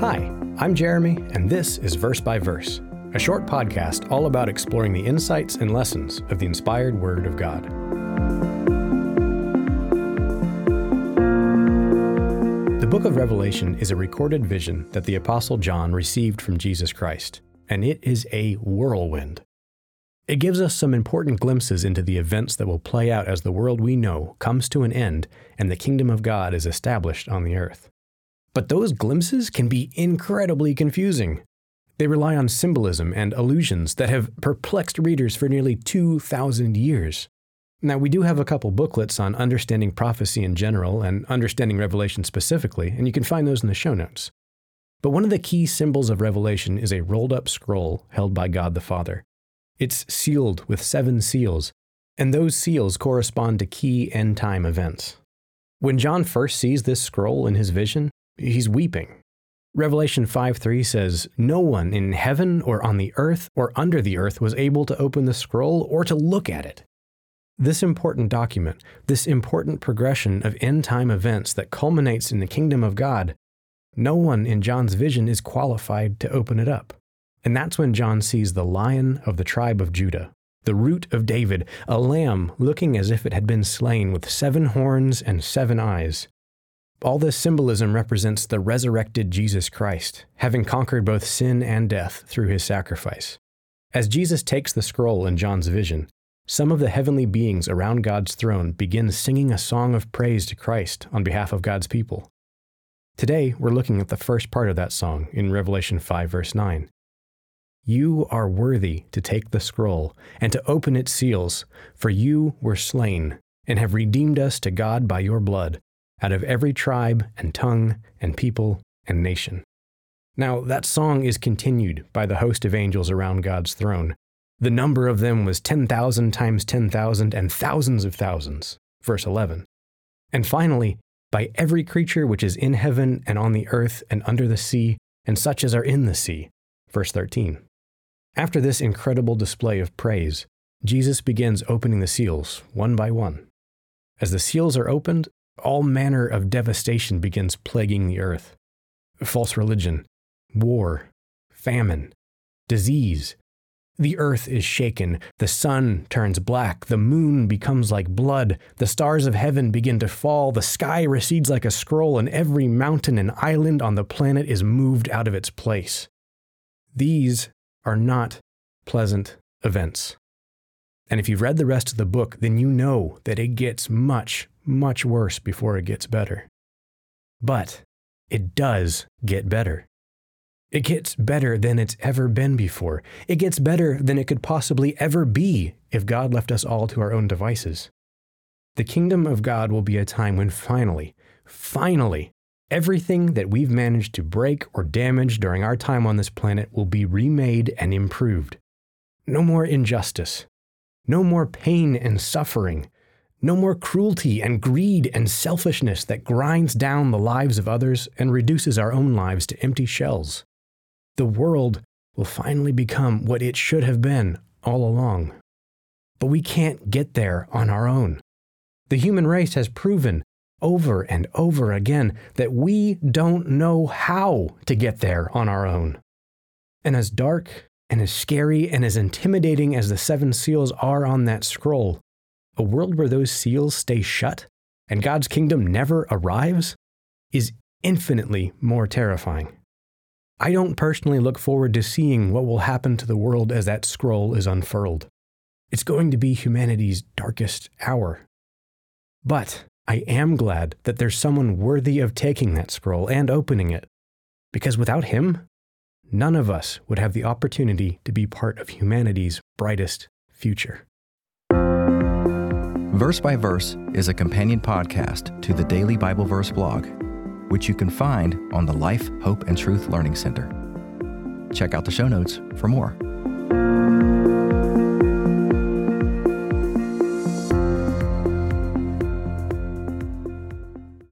Hi, I'm Jeremy, and this is Verse by Verse, a short podcast all about exploring the insights and lessons of the inspired Word of God. The book of Revelation is a recorded vision that the Apostle John received from Jesus Christ, and it is a whirlwind. It gives us some important glimpses into the events that will play out as the world we know comes to an end and the kingdom of God is established on the earth. But those glimpses can be incredibly confusing. They rely on symbolism and allusions that have perplexed readers for nearly 2,000 years. Now, we do have a couple booklets on understanding prophecy in general and understanding Revelation specifically, and you can find those in the show notes. But one of the key symbols of Revelation is a rolled up scroll held by God the Father. It's sealed with seven seals, and those seals correspond to key end time events. When John first sees this scroll in his vision, he's weeping. Revelation 5 3 says, No one in heaven or on the earth or under the earth was able to open the scroll or to look at it. This important document, this important progression of end time events that culminates in the kingdom of God, no one in John's vision is qualified to open it up. And that's when John sees the lion of the tribe of Judah, the root of David, a lamb looking as if it had been slain with seven horns and seven eyes. All this symbolism represents the resurrected Jesus Christ, having conquered both sin and death through his sacrifice. As Jesus takes the scroll in John's vision, some of the heavenly beings around God's throne begin singing a song of praise to Christ on behalf of God's people. Today, we're looking at the first part of that song in Revelation 5, verse 9. You are worthy to take the scroll and to open its seals, for you were slain and have redeemed us to God by your blood out of every tribe and tongue and people and nation. Now, that song is continued by the host of angels around God's throne. The number of them was 10,000 times 10,000 and thousands of thousands. Verse 11. And finally, by every creature which is in heaven and on the earth and under the sea, and such as are in the sea. Verse 13. After this incredible display of praise, Jesus begins opening the seals one by one. As the seals are opened, all manner of devastation begins plaguing the earth false religion, war, famine, disease. The earth is shaken, the sun turns black, the moon becomes like blood, the stars of heaven begin to fall, the sky recedes like a scroll, and every mountain and island on the planet is moved out of its place. These are not pleasant events. And if you've read the rest of the book, then you know that it gets much, much worse before it gets better. But it does get better. It gets better than it's ever been before. It gets better than it could possibly ever be if God left us all to our own devices. The kingdom of God will be a time when finally, finally, Everything that we've managed to break or damage during our time on this planet will be remade and improved. No more injustice. No more pain and suffering. No more cruelty and greed and selfishness that grinds down the lives of others and reduces our own lives to empty shells. The world will finally become what it should have been all along. But we can't get there on our own. The human race has proven over and over again that we don't know how to get there on our own. And as dark and as scary and as intimidating as the seven seals are on that scroll, a world where those seals stay shut and God's kingdom never arrives is infinitely more terrifying. I don't personally look forward to seeing what will happen to the world as that scroll is unfurled. It's going to be humanity's darkest hour. But I am glad that there's someone worthy of taking that scroll and opening it, because without him, none of us would have the opportunity to be part of humanity's brightest future. Verse by Verse is a companion podcast to the Daily Bible Verse blog, which you can find on the Life, Hope, and Truth Learning Center. Check out the show notes for more.